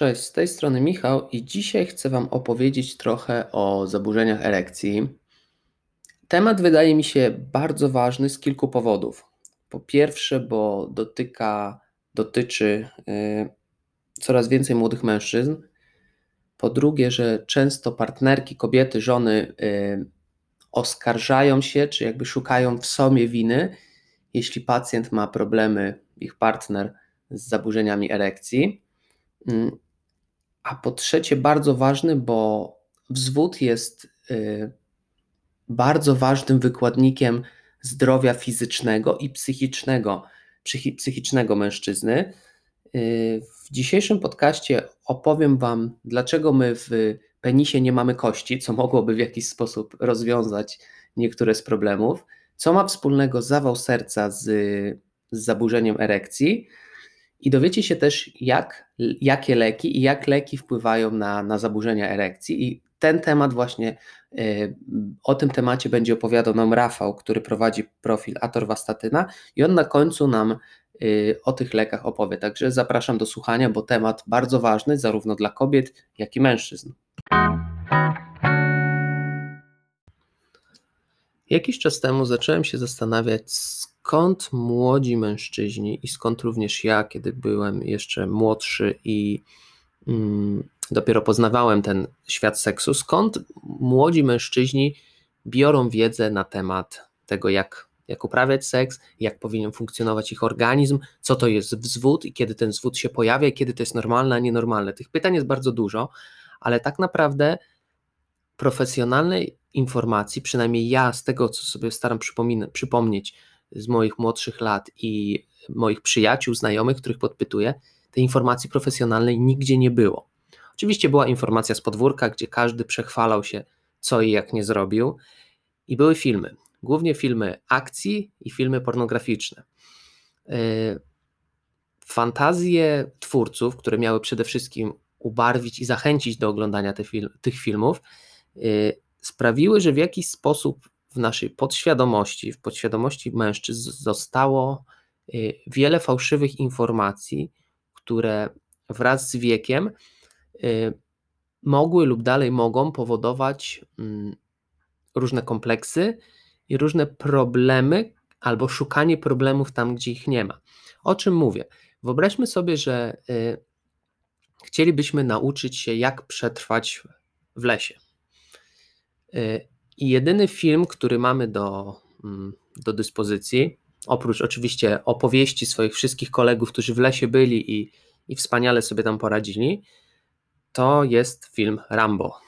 Cześć, z tej strony Michał i dzisiaj chcę Wam opowiedzieć trochę o zaburzeniach erekcji. Temat wydaje mi się bardzo ważny z kilku powodów. Po pierwsze, bo dotyka, dotyczy y, coraz więcej młodych mężczyzn. Po drugie, że często partnerki, kobiety, żony y, oskarżają się, czy jakby szukają w sobie winy, jeśli pacjent ma problemy, ich partner z zaburzeniami erekcji. Mm, a po trzecie, bardzo ważny, bo wzwód jest y, bardzo ważnym wykładnikiem zdrowia fizycznego i psychicznego, psychicznego mężczyzny. Y, w dzisiejszym podcaście opowiem Wam, dlaczego my w penisie nie mamy kości, co mogłoby w jakiś sposób rozwiązać niektóre z problemów, co ma wspólnego zawał serca z, z zaburzeniem erekcji i dowiecie się też, jak, jakie leki i jak leki wpływają na, na zaburzenia erekcji. I ten temat właśnie, y, o tym temacie będzie opowiadał nam Rafał, który prowadzi profil Atorvastatyna i on na końcu nam y, o tych lekach opowie. Także zapraszam do słuchania, bo temat bardzo ważny zarówno dla kobiet, jak i mężczyzn. Jakiś czas temu zacząłem się zastanawiać, skąd młodzi mężczyźni i skąd również ja, kiedy byłem jeszcze młodszy i mm, dopiero poznawałem ten świat seksu, skąd młodzi mężczyźni biorą wiedzę na temat tego, jak, jak uprawiać seks, jak powinien funkcjonować ich organizm, co to jest wzwód i kiedy ten wzwód się pojawia, i kiedy to jest normalne, a nienormalne. Tych pytań jest bardzo dużo, ale tak naprawdę profesjonalnej informacji, przynajmniej ja z tego, co sobie staram przypomnieć z moich młodszych lat i moich przyjaciół, znajomych, których podpytuję, tej informacji profesjonalnej nigdzie nie było. Oczywiście była informacja z podwórka, gdzie każdy przechwalał się, co i jak nie zrobił, i były filmy, głównie filmy akcji i filmy pornograficzne. E, fantazje twórców, które miały przede wszystkim ubarwić i zachęcić do oglądania tych filmów, e, sprawiły, że w jakiś sposób w naszej podświadomości, w podświadomości mężczyzn zostało y, wiele fałszywych informacji, które wraz z wiekiem y, mogły lub dalej mogą powodować mm, różne kompleksy i różne problemy, albo szukanie problemów tam, gdzie ich nie ma. O czym mówię? Wyobraźmy sobie, że y, chcielibyśmy nauczyć się, jak przetrwać w lesie. I jedyny film, który mamy do, mm, do dyspozycji, oprócz oczywiście opowieści swoich wszystkich kolegów, którzy w lesie byli i, i wspaniale sobie tam poradzili, to jest film Rambo,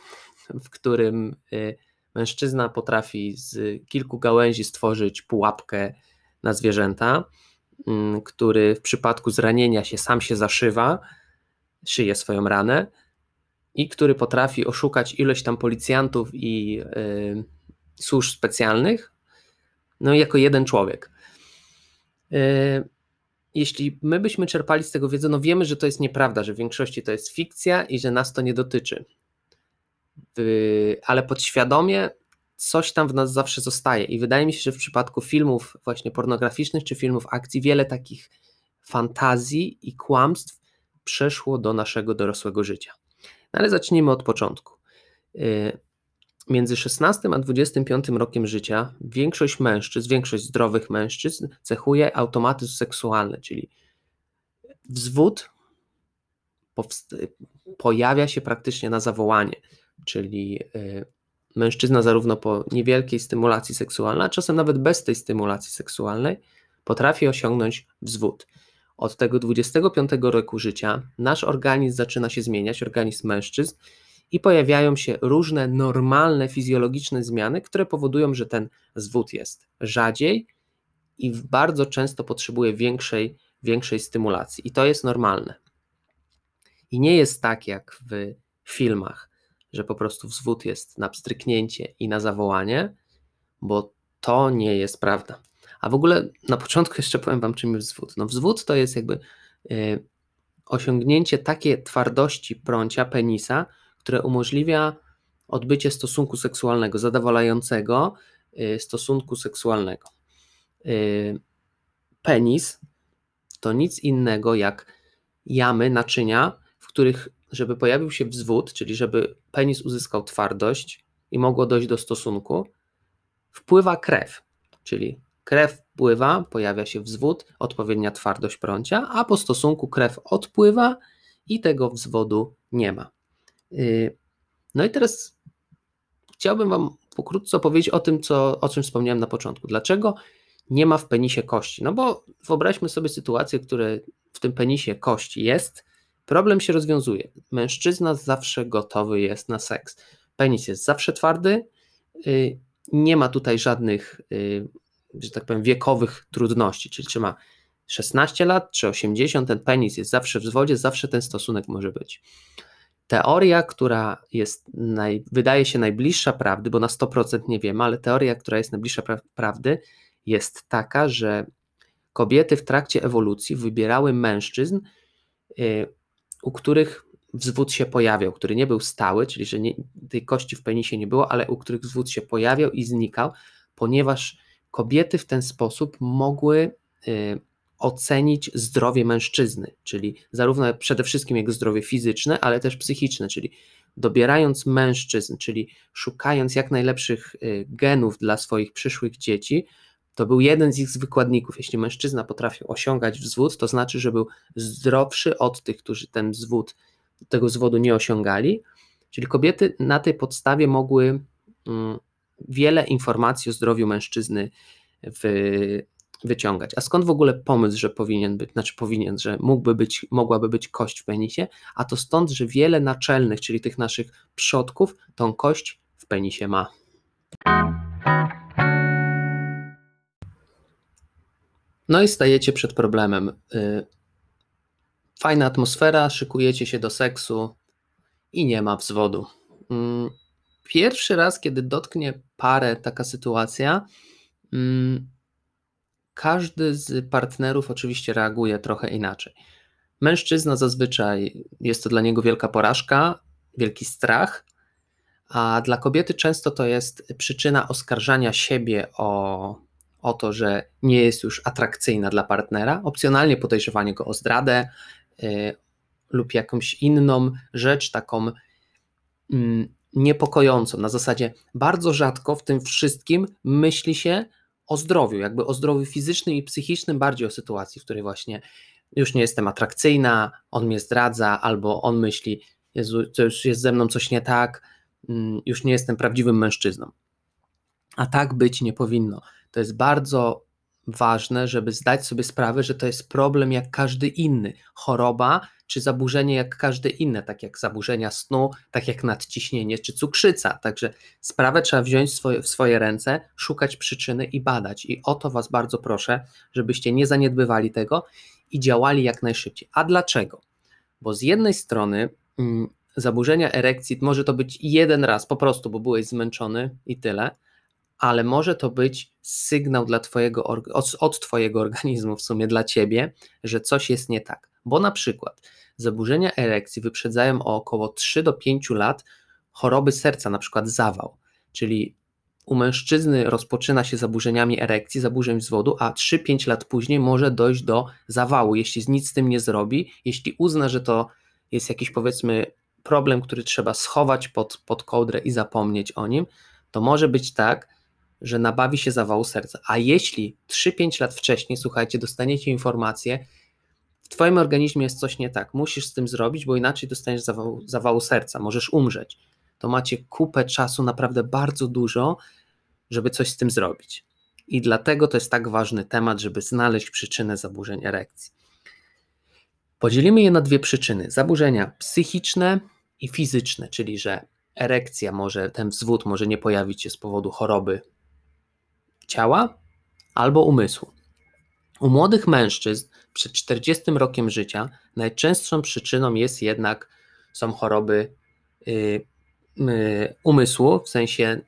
w którym y, mężczyzna potrafi z kilku gałęzi stworzyć pułapkę na zwierzęta, mm, który w przypadku zranienia się sam się zaszywa, szyje swoją ranę, i który potrafi oszukać ilość tam policjantów i y, służb specjalnych, no jako jeden człowiek. Y, jeśli my byśmy czerpali z tego wiedzę, no wiemy, że to jest nieprawda, że w większości to jest fikcja i że nas to nie dotyczy. Ale podświadomie coś tam w nas zawsze zostaje. I wydaje mi się, że w przypadku filmów właśnie pornograficznych czy filmów akcji, wiele takich fantazji i kłamstw przeszło do naszego dorosłego życia. No ale zacznijmy od początku. Y, między 16 a 25 rokiem życia większość mężczyzn, większość zdrowych mężczyzn cechuje automatyzm seksualny, czyli wzwód pojawia się praktycznie na zawołanie, czyli y, mężczyzna zarówno po niewielkiej stymulacji seksualnej, a czasem nawet bez tej stymulacji seksualnej potrafi osiągnąć wzwód od tego 25 roku życia nasz organizm zaczyna się zmieniać, organizm mężczyzn, i pojawiają się różne normalne fizjologiczne zmiany, które powodują, że ten zwód jest rzadziej i bardzo często potrzebuje większej, większej stymulacji. I to jest normalne. I nie jest tak jak w filmach, że po prostu wzwód jest na pstryknięcie i na zawołanie, bo to nie jest prawda. A w ogóle na początku jeszcze powiem Wam, czym jest wzwód. No wzwód to jest jakby y, osiągnięcie takiej twardości prącia, penisa, które umożliwia odbycie stosunku seksualnego, zadowalającego y, stosunku seksualnego. Y, penis to nic innego jak jamy, naczynia, w których żeby pojawił się wzwód, czyli żeby penis uzyskał twardość i mogło dojść do stosunku, wpływa krew, czyli krew wpływa, pojawia się wzwód, odpowiednia twardość prącia, a po stosunku krew odpływa i tego wzwodu nie ma. Y, no i teraz chciałbym Wam pokrótce opowiedzieć o tym, co, o czym wspomniałem na początku. Dlaczego nie ma w penisie kości? No bo wyobraźmy sobie sytuację, w której w tym penisie kości jest, problem się rozwiązuje. Mężczyzna zawsze gotowy jest na seks. Penis jest zawsze twardy, y, nie ma tutaj żadnych, y, że tak powiem, wiekowych trudności, czyli czy ma 16 lat, czy 80, ten penis jest zawsze w zwodzie, zawsze ten stosunek może być. Teoria, która jest, naj, wydaje się najbliższa prawdy, bo na 100% nie wiemy, ale teoria, która jest najbliższa pra prawdy, jest taka, że kobiety w trakcie ewolucji wybierały mężczyzn, yy, u których wzwód się pojawiał, który nie był stały, czyli że nie, tej kości w penisie nie było, ale u których wzwód się pojawiał i znikał, ponieważ kobiety w ten sposób mogły yy, ocenić zdrowie mężczyzny, czyli zarówno przede wszystkim jego zdrowie fizyczne, ale też psychiczne, czyli dobierając mężczyzn, czyli szukając jak najlepszych y, genów dla swoich przyszłych dzieci, to był jeden z ich wykładników. Jeśli mężczyzna potrafił osiągać wzwód, to znaczy, że był zdrowszy od tych, którzy ten wzwód, tego wzwodu nie osiągali. Czyli kobiety na tej podstawie mogły mm, wiele informacji o zdrowiu mężczyzny w, wyciągać. A skąd w ogóle pomysł, że powinien być, znaczy powinien, że mógłby być, mogłaby być kość w penisie? A to stąd, że wiele naczelnych, czyli tych naszych przodków, tą kość w penisie ma. No i stajecie przed problemem. Y, fajna atmosfera, szykujecie się do seksu i nie ma wzwodu. Pierwszy raz, kiedy dotknie parę taka sytuacja, mm, każdy z partnerów oczywiście reaguje trochę inaczej. Mężczyzna zazwyczaj jest to dla niego wielka porażka, wielki strach, a dla kobiety często to jest przyczyna oskarżania siebie o, o to, że nie jest już atrakcyjna dla partnera, opcjonalnie podejrzewanie go o zdradę y, lub jakąś inną rzecz, taką y, niepokojącą. Na zasadzie bardzo rzadko w tym wszystkim myśli się, o zdrowiu, jakby o zdrowiu fizycznym i psychicznym, bardziej o sytuacji, w której właśnie już nie jestem atrakcyjna, on mnie zdradza, albo on myśli, Jezu, to już jest ze mną coś nie tak, mm, już nie jestem prawdziwym mężczyzną. A tak być nie powinno. To jest bardzo ważne, żeby zdać sobie sprawę, że to jest problem jak każdy inny. Choroba czy zaburzenie jak każde inne, tak jak zaburzenia snu, tak jak nadciśnienie czy cukrzyca. Także sprawę trzeba wziąć swoje, w swoje ręce, szukać przyczyny i badać. I o to Was bardzo proszę, żebyście nie zaniedbywali tego i działali jak najszybciej. A dlaczego? Bo z jednej strony mm, zaburzenia erekcji może to być jeden raz po prostu, bo byłeś zmęczony i tyle, ale może to być sygnał dla twojego, od, od Twojego organizmu, w sumie dla Ciebie, że coś jest nie tak. Bo na przykład zaburzenia erekcji wyprzedzają o około 3 do 5 lat choroby serca, na przykład zawał, czyli u mężczyzny rozpoczyna się zaburzeniami erekcji, zaburzeń wzwodu, a 3-5 lat później może dojść do zawału, jeśli nic z tym nie zrobi, jeśli uzna, że to jest jakiś powiedzmy problem, który trzeba schować pod, pod kołdrę i zapomnieć o nim, to może być tak, że nabawi się zawału serca. A jeśli 3-5 lat wcześniej, słuchajcie, dostaniecie informację, Twoim organizmie jest coś nie tak, musisz z tym zrobić, bo inaczej dostaniesz zawału, zawału serca, możesz umrzeć. To macie kupę czasu, naprawdę bardzo dużo, żeby coś z tym zrobić. I dlatego to jest tak ważny temat, żeby znaleźć przyczynę zaburzeń erekcji. Podzielimy je na dwie przyczyny: zaburzenia psychiczne i fizyczne, czyli że erekcja może, ten wzwód może nie pojawić się z powodu choroby ciała albo umysłu. U młodych mężczyzn przed 40 rokiem życia najczęstszą przyczyną jest jednak są choroby yy, umysłu, w sensie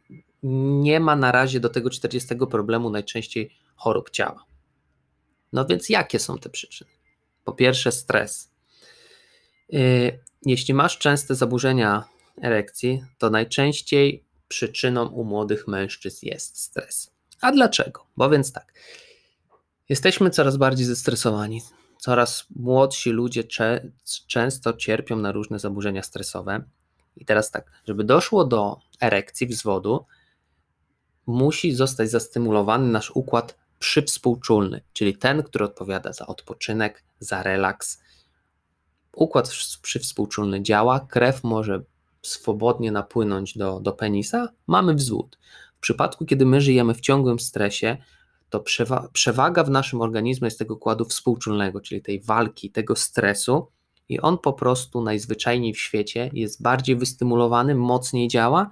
nie ma na razie do tego 40 problemu najczęściej chorób ciała. No więc jakie są te przyczyny? Po pierwsze stres. Yy, jeśli masz częste zaburzenia erekcji, to najczęściej przyczyną u młodych mężczyzn jest stres. A dlaczego? Bo więc tak, jesteśmy coraz bardziej zestresowani, coraz młodsi ludzie cze, często cierpią na różne zaburzenia stresowe. I teraz tak, żeby doszło do erekcji, wzwodu, musi zostać zastymulowany nasz układ przywspółczulny, czyli ten, który odpowiada za odpoczynek, za relaks. Układ przywspółczulny działa, krew może swobodnie napłynąć do, do penisa, mamy wzwód. W przypadku, kiedy my żyjemy w ciągłym stresie, to przewa przewaga w naszym organizmie jest tego układu współczulnego, czyli tej walki, tego stresu, i on po prostu najzwyczajniej w świecie jest bardziej wystymulowany, mocniej działa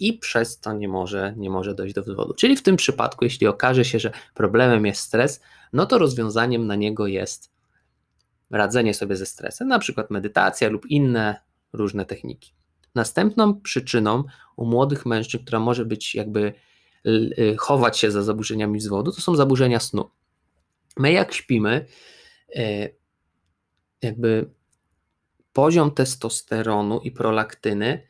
i przez to nie może, nie może dojść do wywodu. Czyli w tym przypadku, jeśli okaże się, że problemem jest stres, no to rozwiązaniem na niego jest radzenie sobie ze stresem, na przykład medytacja lub inne różne techniki. Następną przyczyną u młodych mężczyzn, która może być jakby chować się za zaburzeniami wzwodu, to są zaburzenia snu. My jak śpimy, y, jakby poziom testosteronu i prolaktyny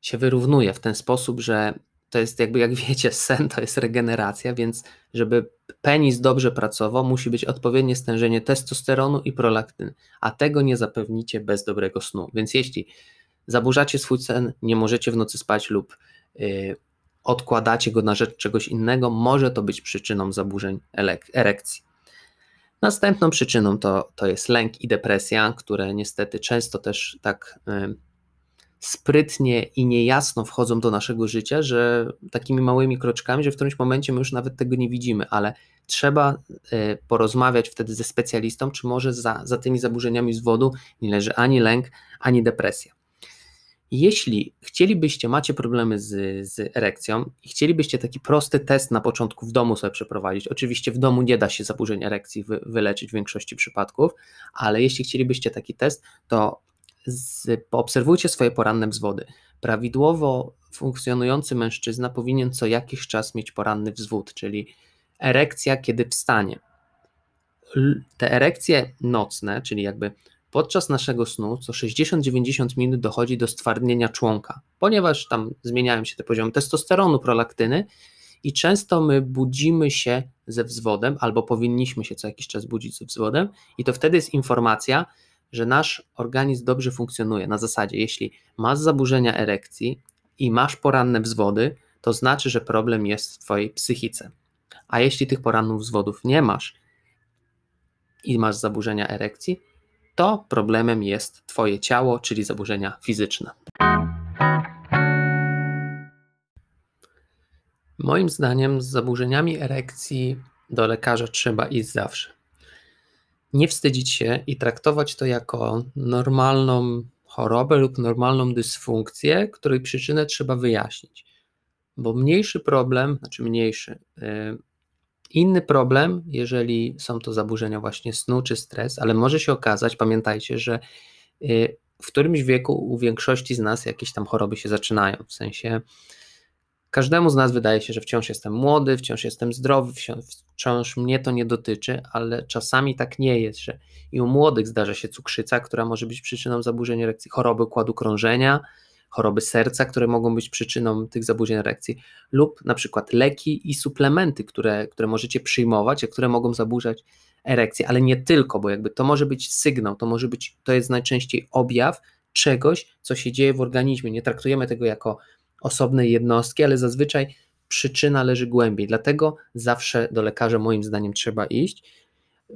się wyrównuje w ten sposób, że to jest jakby, jak wiecie, sen to jest regeneracja, więc żeby penis dobrze pracował, musi być odpowiednie stężenie testosteronu i prolaktyny, a tego nie zapewnicie bez dobrego snu. Więc jeśli zaburzacie swój sen, nie możecie w nocy spać lub yy, odkładacie go na rzecz czegoś innego, może to być przyczyną zaburzeń erekcji. Następną przyczyną to, to jest lęk i depresja, które niestety często też tak y, sprytnie i niejasno wchodzą do naszego życia, że takimi małymi kroczkami, że w którymś momencie my już nawet tego nie widzimy, ale trzeba y, porozmawiać wtedy ze specjalistą, czy może za, za tymi zaburzeniami zwodu nie leży ani lęk, ani depresja. Jeśli chcielibyście, macie problemy z, z erekcją i chcielibyście taki prosty test na początku w domu sobie przeprowadzić, oczywiście w domu nie da się zaburzeń erekcji wy, wyleczyć w większości przypadków, ale jeśli chcielibyście taki test, to z, poobserwujcie swoje poranne wzwody. Prawidłowo funkcjonujący mężczyzna powinien co jakiś czas mieć poranny wzwód, czyli erekcja, kiedy wstanie. Te erekcje nocne, czyli jakby Podczas naszego snu co 60-90 minut dochodzi do stwardnienia członka, ponieważ tam zmieniają się te poziomy testosteronu, prolaktyny i często my budzimy się ze wzwodem, albo powinniśmy się co jakiś czas budzić ze wzwodem, i to wtedy jest informacja, że nasz organizm dobrze funkcjonuje. Na zasadzie, jeśli masz zaburzenia erekcji i masz poranne wzwody, to znaczy, że problem jest w Twojej psychice. A jeśli tych porannych wzwodów nie masz i masz zaburzenia erekcji, to problemem jest Twoje ciało, czyli zaburzenia fizyczne. Moim zdaniem z zaburzeniami erekcji do lekarza trzeba iść zawsze. Nie wstydzić się i traktować to jako normalną chorobę lub normalną dysfunkcję, której przyczynę trzeba wyjaśnić. Bo mniejszy problem, znaczy mniejszy, y, Inny problem, jeżeli są to zaburzenia właśnie snu czy stres, ale może się okazać, pamiętajcie, że y, w którymś wieku u większości z nas jakieś tam choroby się zaczynają. W sensie każdemu z nas wydaje się, że wciąż jestem młody, wciąż jestem zdrowy, wciąż mnie to nie dotyczy, ale czasami tak nie jest, że i u młodych zdarza się cukrzyca, która może być przyczyną zaburzeń erekcji, choroby układu krążenia, choroby serca, które mogą być przyczyną tych zaburzeń erekcji, lub na przykład leki i suplementy, które, które możecie przyjmować, a które mogą zaburzać erekcję, ale nie tylko, bo jakby to może być sygnał, to może być, to jest najczęściej objaw czegoś, co się dzieje w organizmie. Nie traktujemy tego jako osobnej jednostki, ale zazwyczaj przyczyna leży głębiej. Dlatego zawsze do lekarza moim zdaniem trzeba iść.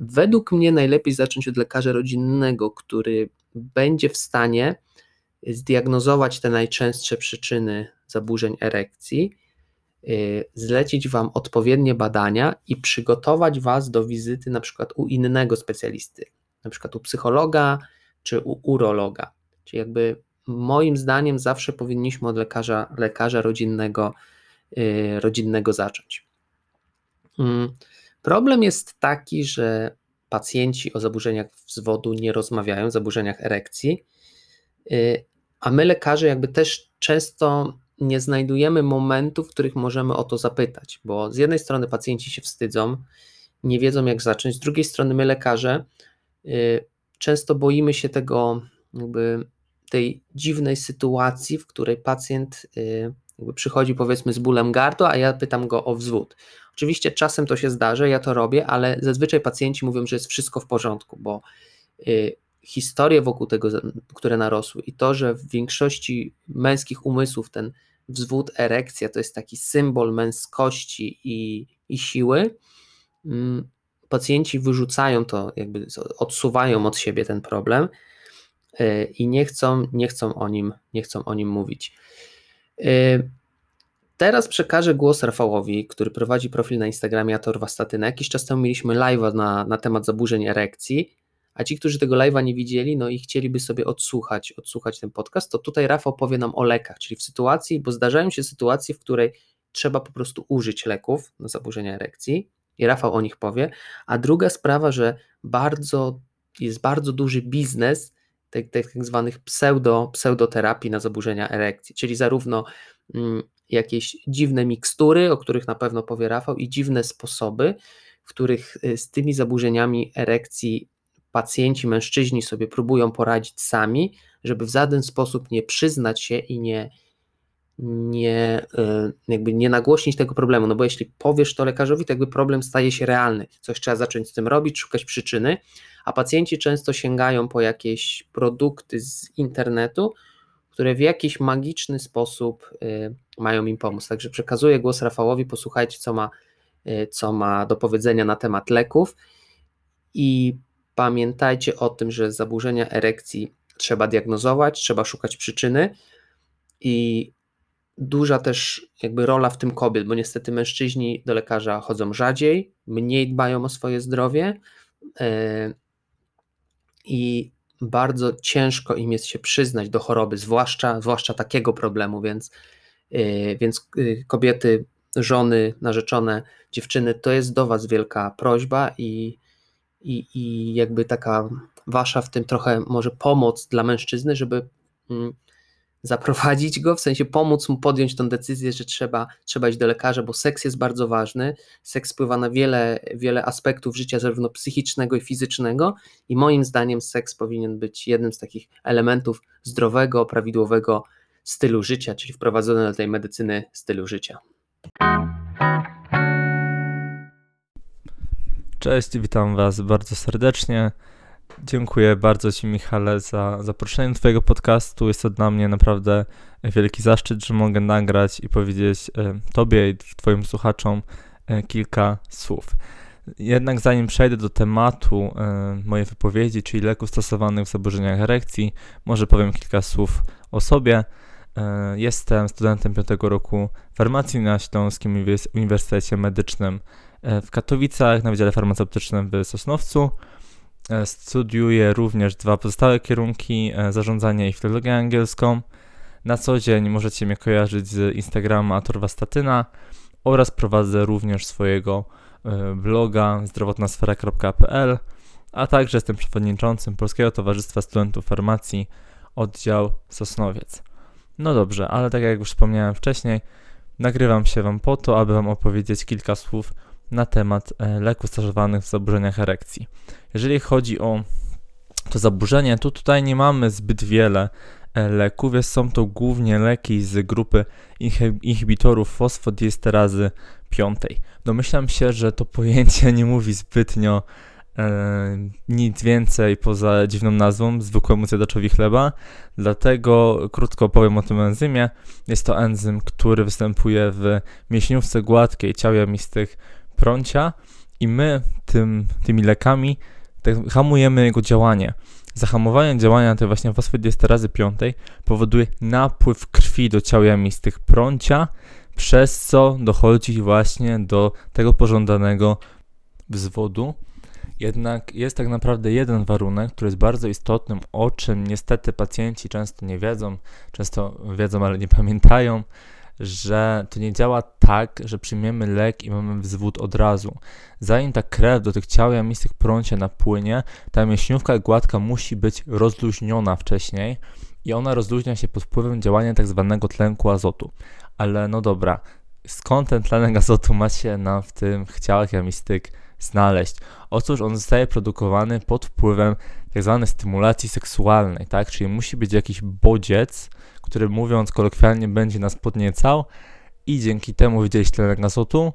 Według mnie najlepiej zacząć od lekarza rodzinnego, który będzie w stanie zdiagnozować te najczęstsze przyczyny zaburzeń erekcji, y, zlecić Wam odpowiednie badania i przygotować Was do wizyty na przykład u innego specjalisty, na przykład u psychologa czy u urologa. Czyli jakby moim zdaniem zawsze powinniśmy od lekarza, lekarza rodzinnego, y, rodzinnego zacząć. Mm, problem jest taki, że pacjenci o zaburzeniach wzwodu nie rozmawiają, zaburzeniach erekcji, y, a my lekarze jakby też często nie znajdujemy momentów, w których możemy o to zapytać, bo z jednej strony pacjenci się wstydzą, nie wiedzą jak zacząć, z drugiej strony my lekarze y, często boimy się tego jakby tej dziwnej sytuacji, w której pacjent y, przychodzi powiedzmy z bólem gardła, a ja pytam go o wzwód. Oczywiście czasem to się zdarzy, ja to robię, ale zazwyczaj pacjenci mówią, że jest wszystko w porządku, bo y, historie wokół tego, które narosły i to, że w większości męskich umysłów ten wzwód, erekcja to jest taki symbol męskości i, i siły, mm, pacjenci wyrzucają to, jakby odsuwają od siebie ten problem y, i nie chcą, nie chcą, o, nim, nie chcą o nim mówić. Y, teraz przekażę głos Rafałowi, który prowadzi profil na Instagramie Atorwastatyna. Jakiś czas temu mieliśmy live'a na, na temat zaburzeń erekcji, a ci, którzy tego live'a nie widzieli, no i chcieliby sobie odsłuchać, odsłuchać ten podcast, to tutaj Rafał powie nam o lekach, czyli w sytuacji, bo zdarzają się sytuacje, w której trzeba po prostu użyć leków na zaburzenia erekcji i Rafał o nich powie, a druga sprawa, że bardzo jest bardzo duży biznes tak, tak zwanych pseudo, pseudoterapii na zaburzenia erekcji, czyli zarówno mm, jakieś dziwne mikstury, o których na pewno powie Rafał, i dziwne sposoby, w których y, z tymi zaburzeniami erekcji pacjenci, mężczyźni sobie próbują poradzić sami, żeby w żaden sposób nie przyznać się i nie, nie, y, jakby nie nagłośnić tego problemu, no bo jeśli powiesz to lekarzowi, to jakby problem staje się realny. Coś trzeba zacząć z tym robić, szukać przyczyny, a pacjenci często sięgają po jakieś produkty z internetu, które w jakiś magiczny sposób y, mają im pomóc. Także przekazuję głos Rafałowi, posłuchajcie, co ma, y, co ma do powiedzenia na temat leków i pamiętajcie o tym, że zaburzenia erekcji trzeba diagnozować, trzeba szukać przyczyny i duża też jakby rola w tym kobiet, bo niestety mężczyźni do lekarza chodzą rzadziej, mniej dbają o swoje zdrowie e, i bardzo ciężko im jest się przyznać do choroby, zwłaszcza, zwłaszcza takiego problemu, więc, e, więc e, kobiety, żony, narzeczone, dziewczyny, to jest do Was wielka prośba i, i, i jakby taka Wasza w tym trochę może pomoc dla mężczyzny, żeby mm, zaprowadzić go, w sensie pomóc mu podjąć tę decyzję, że trzeba, trzeba iść do lekarza, bo seks jest bardzo ważny. Seks wpływa na wiele, wiele aspektów życia, zarówno psychicznego i fizycznego, i moim zdaniem seks powinien być jednym z takich elementów zdrowego, prawidłowego stylu życia, czyli wprowadzone do tej medycyny stylu życia. Cześć, witam Was bardzo serdecznie. Dziękuję bardzo Ci, Michale, za zaproszenie do Twojego podcastu. Jest to dla mnie naprawdę wielki zaszczyt, że mogę nagrać i powiedzieć e, Tobie i Twoim słuchaczom e, kilka słów. Jednak zanim przejdę do tematu e, mojej wypowiedzi, czyli leków stosowanych w zaburzeniach erekcji, może powiem kilka słów o sobie. Jestem studentem piątego roku farmacji na Śląskim Uniwersytecie Medycznym w Katowicach na Wydziale Farmaceutycznym w Sosnowcu. E, studiuję również dwa pozostałe kierunki, e, zarządzanie i filologię angielską. Na co dzień możecie mnie kojarzyć z Instagrama Torwastatyna oraz prowadzę również swojego e, bloga zdrowotnasfera.pl, a także jestem przewodniczącym Polskiego Towarzystwa Studentów Farmacji oddział Sosnowiec. No dobrze, ale tak jak już wspomniałem wcześniej, nagrywam się Wam po to, aby Wam opowiedzieć kilka słów na temat leków stosowanych w zaburzeniach erekcji. Jeżeli chodzi o to zaburzenie, to tutaj nie mamy zbyt wiele e, leków. Są to głównie leki z grupy inhibitorów fosfodiesterazy piątej. Domyślam się, że to pojęcie nie mówi zbytnio e, nic więcej poza dziwną nazwą zwykłemu zjadaczowi chleba, dlatego krótko powiem o tym enzymie. Jest to enzym, który występuje w mięśniówce gładkiej ciał jamistych prącia i my tym, tymi lekami tak hamujemy jego działanie. Zahamowanie działania tej właśnie fosfodiesterazy piątej powoduje napływ krwi do ciał jamistych prącia, przez co dochodzi właśnie do tego pożądanego wzwodu. Jednak jest tak naprawdę jeden warunek, który jest bardzo istotnym, o czym niestety pacjenci często nie wiedzą, często wiedzą, ale nie pamiętają, że to nie działa tak, że przyjmiemy lek i mamy wzwód od razu. Zanim ta krew do tych ciał jamistych prącia napłynie, ta mięśniówka gładka musi być rozluźniona wcześniej i ona rozluźnia się pod wpływem działania tak zwanego tlenku azotu. Ale no dobra, skąd ten tlenek azotu ma się nam w tych ciałach jamistych znaleźć? Otóż on zostaje produkowany pod wpływem tak zwanej stymulacji seksualnej, tak? Czyli musi być jakiś bodziec, który mówiąc kolokwialnie będzie nas podniecał i dzięki temu wydzielić tlenek azotu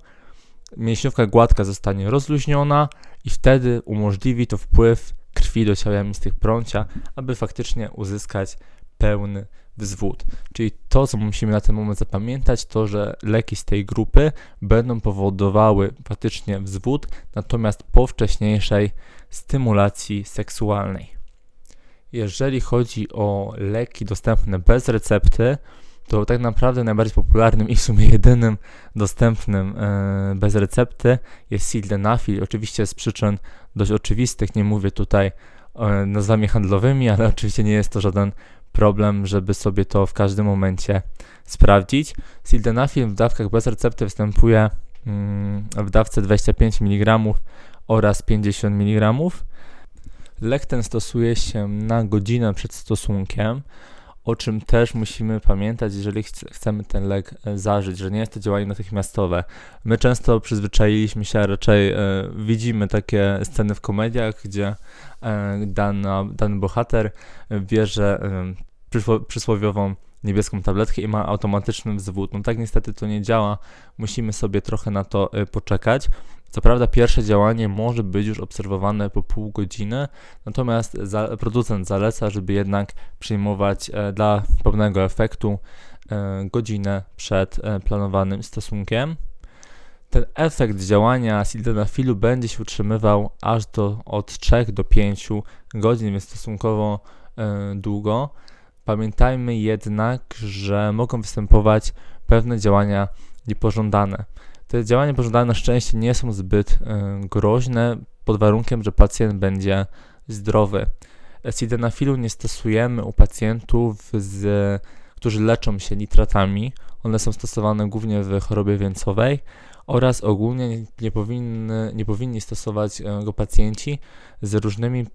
mięśniówka gładka zostanie rozluźniona i wtedy umożliwi to wpływ krwi do ciała jamistych prącia, aby faktycznie uzyskać pełny wzwód. Czyli to, co musimy na ten moment zapamiętać, to, że leki z tej grupy będą powodowały faktycznie wzwód, natomiast po wcześniejszej stymulacji seksualnej. Jeżeli chodzi o leki dostępne bez recepty, to tak naprawdę najbardziej popularnym i w sumie jedynym dostępnym e, bez recepty jest sildenafil. Oczywiście z przyczyn dość oczywistych, nie mówię tutaj e, nazwami handlowymi, ale oczywiście nie jest to żaden problem, żeby sobie to w każdym momencie sprawdzić. Sildenafil w dawkach bez recepty występuje mm, w dawce 25 mg oraz 50 mg. Lek ten stosuje się na godzinę przed stosunkiem, o czym też musimy pamiętać, jeżeli chcemy ten lek e, zażyć, że nie jest to działanie natychmiastowe. My często przyzwyczailiśmy się, a raczej e, widzimy takie sceny w komediach, gdzie e, dana, dany bohater bierze przysłowiową niebieską tabletkę i ma automatyczny wzwód. No tak niestety to nie działa, musimy sobie trochę na to poczekać. Co prawda pierwsze działanie może być już obserwowane po pół godziny, natomiast za, producent zaleca, żeby jednak przyjmować e, dla pełnego efektu e, godzinę przed e, planowanym stosunkiem. Ten efekt działania sildenafilu będzie się utrzymywał aż do od 3 do 5 godzin, więc stosunkowo e, długo. Pamiętajmy jednak, że mogą występować pewne działania niepożądane. Te działania pożądane na szczęście nie są zbyt y, groźne pod warunkiem, że pacjent będzie zdrowy. Sildenafilu nie stosujemy u pacjentów, z, którzy leczą się nitratami. One są stosowane głównie w chorobie wieńcowej oraz ogólnie nie, powinny, nie powinni stosować e, go pacjenci z różnymi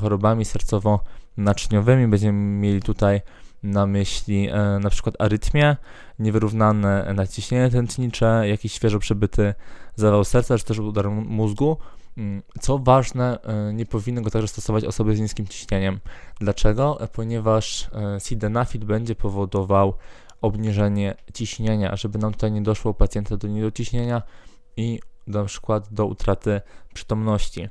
chorobami sercowo-naczyniowymi. Będziemy mieli tutaj na myśli e, na przykład arytmię, niewyrównane naciśnienie tętnicze, jakiś świeżo przebyty zawał serca, czy też udar mózgu. Mm, co ważne, e, nie powinny go także stosować osoby z niskim ciśnieniem. Dlaczego? E, ponieważ sildenafil będzie powodował obniżenie ciśnienia, żeby nam tutaj nie doszło pacjenta do niedociśnienia i na przykład do utraty przytomności.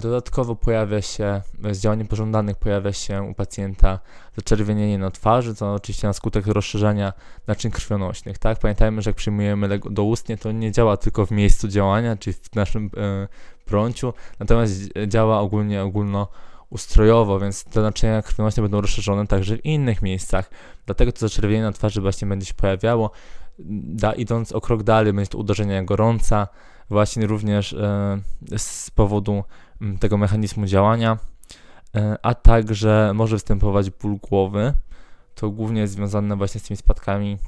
Dodatkowo pojawia się, z działań niepożądanych pojawia się u pacjenta zaczerwienienie na twarzy, co oczywiście na skutek rozszerzania naczyń krwionośnych. Tak? Pamiętajmy, że jak przyjmujemy lek doustnie, to nie działa tylko w miejscu działania, czyli w naszym e, prąciu, natomiast działa ogólnie ogólno ustrojowo, więc te naczynia krwionośne będą rozszerzone także w innych miejscach. Dlatego to zaczerwienie na twarzy właśnie będzie się pojawiało. Da, idąc o krok dalej, będzie to uderzenie gorąca, właśnie również e, z powodu tego mechanizmu działania, e, a także może występować ból głowy. To głównie jest związane właśnie z tymi spadkami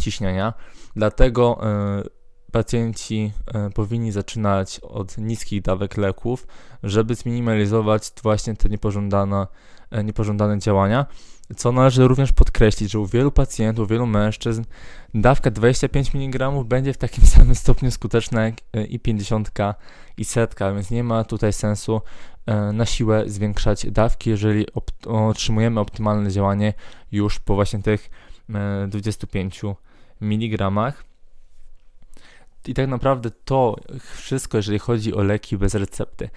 ciśnienia. Dlatego e, pacjenci powinni zaczynać od niskich dawek leków, żeby zminimalizować właśnie te niepożądane, niepożądane działania. Co należy również podkreślić, że u wielu pacjentów, wielu mężczyzn dawka 25 mg będzie w takim samym stopniu skuteczna jak e, i 50 i setka, więc nie ma tutaj sensu e, na siłę zwiększać dawki, jeżeli otrzymujemy optymalne działanie już po właśnie tych 25 e, mg. I tak naprawdę to wszystko, jeżeli chodzi o leki bez recepty.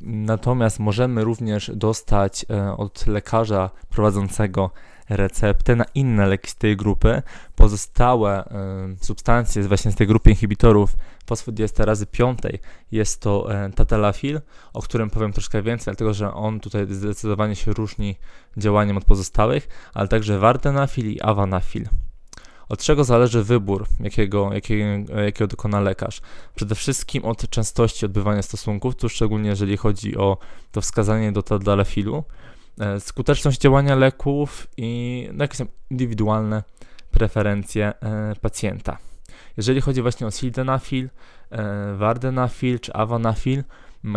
Natomiast możemy również dostać e, od lekarza prowadzącego receptę na inne leki z tej grupy. Pozostałe e, substancje właśnie z tej grupy inhibitorów fosfodiesterazy piątej jest to e, tatalafil, o którym powiem troszkę więcej, dlatego że on tutaj zdecydowanie się różni działaniem od pozostałych, ale także wardenafil i avanafil. Od czego zależy wybór, jakiego, jakiego, jakiego dokona lekarz? Przede wszystkim od częstości odbywania stosunków, tu szczególnie jeżeli chodzi o to wskazanie do tadalafilu, e, skuteczność działania leków i no, jakieś indywidualne preferencje e, pacjenta. Jeżeli chodzi właśnie o sildenafil, e, wardenafil czy avanafil,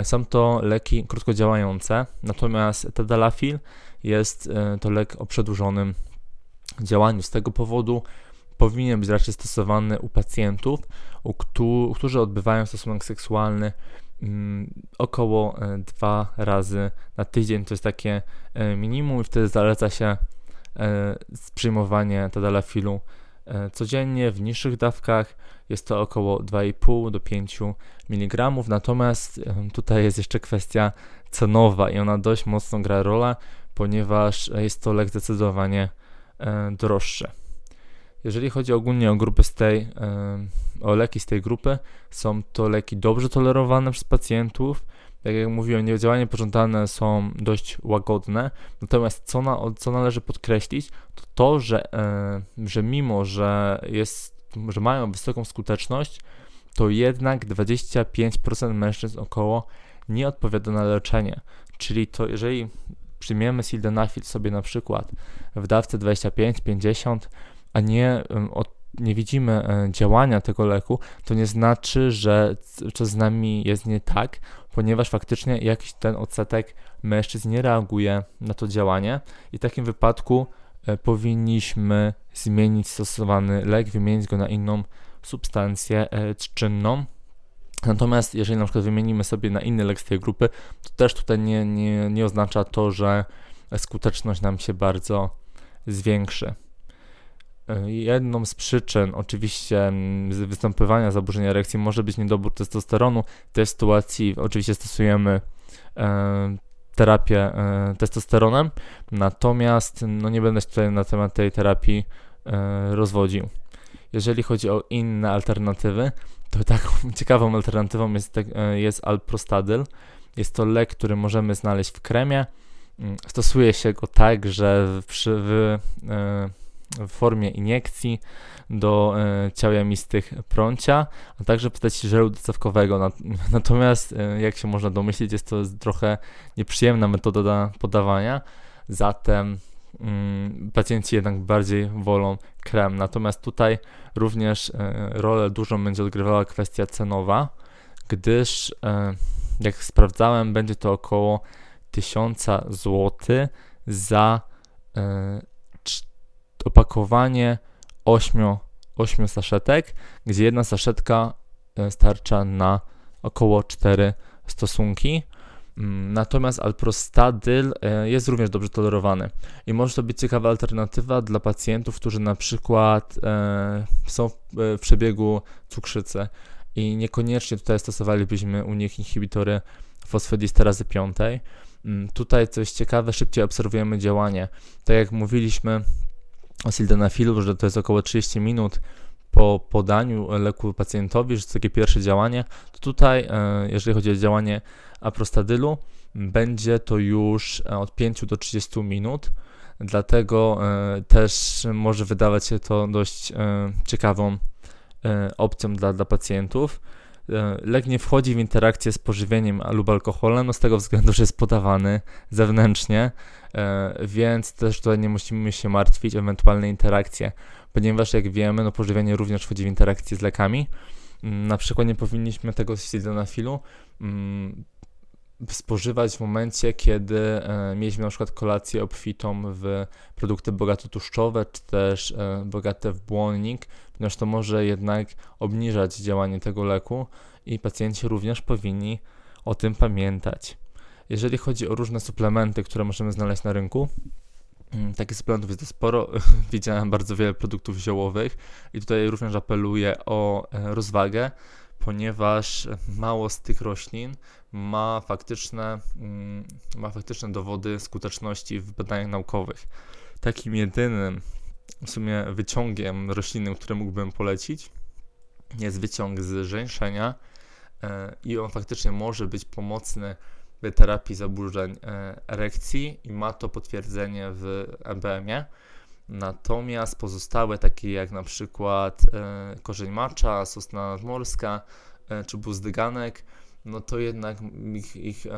są to leki krótkodziałające, natomiast tadalafil jest to lek o przedłużonym działaniu. Z tego powodu powinien być raczej stosowany u pacjentów, u którzy odbywają stosunek seksualny mm, około e, dwa razy na tydzień. To jest takie e, minimum i wtedy zaleca się e, przyjmowanie tadalafilu codziennie w niższych dawkach. Jest to około 2,5 do 5 mg. Natomiast tutaj jest jeszcze kwestia cenowa i ona dość mocno gra rolę, ponieważ jest to lek zdecydowanie droższy. Jeżeli chodzi ogólnie o grupy z tej, o leki z tej grupy, są to leki dobrze tolerowane przez pacjentów. Tak jak mówiłem, niedziałania pożądane są dość łagodne. Natomiast co, na, co należy podkreślić, to to, że, że mimo, że, jest, że mają wysoką skuteczność, to jednak 25% mężczyzn około nie odpowiada na leczenie. Czyli to jeżeli przyjmiemy sildenafil sobie na przykład w dawce 25-50, a nie, nie widzimy e, działania tego leku, to nie znaczy, że coś z nami jest nie tak, ponieważ faktycznie jakiś ten odsetek mężczyzn nie reaguje na to działanie i w takim wypadku e, powinniśmy zmienić stosowany lek, wymienić go na inną substancję e, czynną. Natomiast jeżeli na przykład wymienimy sobie na inny lek z tej grupy, to też tutaj nie, nie, nie oznacza to, że skuteczność nam się bardzo zwiększy. Jedną z przyczyn oczywiście mm, występowania zaburzenia erekcji może być niedobór testosteronu. W tej sytuacji oczywiście stosujemy e, terapię e, testosteronem, natomiast no nie będę się tutaj na temat tej terapii e, rozwodził. Jeżeli chodzi o inne alternatywy, to taką ciekawą alternatywą jest, e, jest alprostadyl. Jest to lek, który możemy znaleźć w kremie. Mm, stosuje się go tak, że przy, w, e, w formie iniekcji do e, ciał jamistych prącia, a także w postaci żelu. Natomiast, e, jak się można domyślić, jest to trochę nieprzyjemna metoda podawania, zatem mm, pacjenci jednak bardziej wolą krem. Natomiast tutaj również e, rolę dużą będzie odgrywała kwestia cenowa, gdyż jak sprawdzałem, będzie to około 1000 zł za opakowanie 8, 8 saszetek, gdzie jedna saszetka e, starcza na około 4 stosunki. Mm, natomiast alprostadyl e, jest również dobrze tolerowany i może to być ciekawa alternatywa dla pacjentów, którzy na przykład e, są w przebiegu cukrzycy i niekoniecznie tutaj stosowalibyśmy u nich inhibitory fosfodisterazy 5. Mm, tutaj coś ciekawe, szybciej obserwujemy działanie. Tak jak mówiliśmy, o sildenafilu, że to jest około 30 minut po podaniu leku pacjentowi, że to takie pierwsze działanie, to tutaj, e, jeżeli chodzi o działanie aprostadylu, będzie to już e, od 5 do 30 minut, dlatego e, też może wydawać się to dość ciekawą opcją dla, dla pacjentów. E, lek nie wchodzi w interakcję z pożywieniem lub alkoholem, no z tego względu, że jest podawany zewnętrznie, e, więc też tutaj nie musimy się martwić o ewentualne interakcje, ponieważ jak wiemy, no pożywienie również wchodzi w interakcję z lekami. Mm, na przykład nie powinniśmy tego sildenafilu spożywać w momencie, kiedy e, mieliśmy na przykład kolację obfitą w produkty bogato tłuszczowe, czy też e, bogate w błonnik, ponieważ to może jednak obniżać działanie tego leku i pacjenci również powinni o tym pamiętać. Jeżeli chodzi o różne suplementy, które możemy znaleźć na rynku, mm, Takich suplementów jest sporo. Widziałem bardzo wiele produktów ziołowych i tutaj również apeluję o e, rozwagę, ponieważ mało z tych roślin ma faktyczne, mm, ma faktyczne dowody skuteczności w badaniach naukowych. Takim jedynym w sumie wyciągiem roślinnym, który mógłbym polecić, jest wyciąg z żeńszenia e, i on faktycznie może być pomocny w terapii zaburzeń e, erekcji i ma to potwierdzenie w EBM-ie. Natomiast pozostałe, takie jak na przykład e, korzeń macza, sosna nadmorska czy buzdyganek, no to jednak ich, ich e,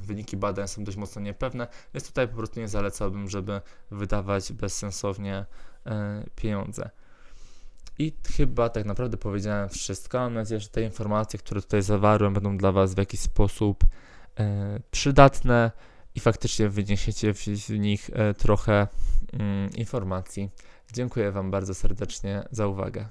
wyniki badań są dość mocno niepewne, więc tutaj po prostu nie zalecałbym, żeby wydawać bezsensownie e, pieniądze. I chyba tak naprawdę powiedziałem wszystko. Mam nadzieję, że te informacje, które tutaj zawarłem, będą dla Was w jakiś sposób e, przydatne i faktycznie wyniesiecie w, nich e, trochę mm, informacji. Dziękuję Wam bardzo serdecznie za uwagę.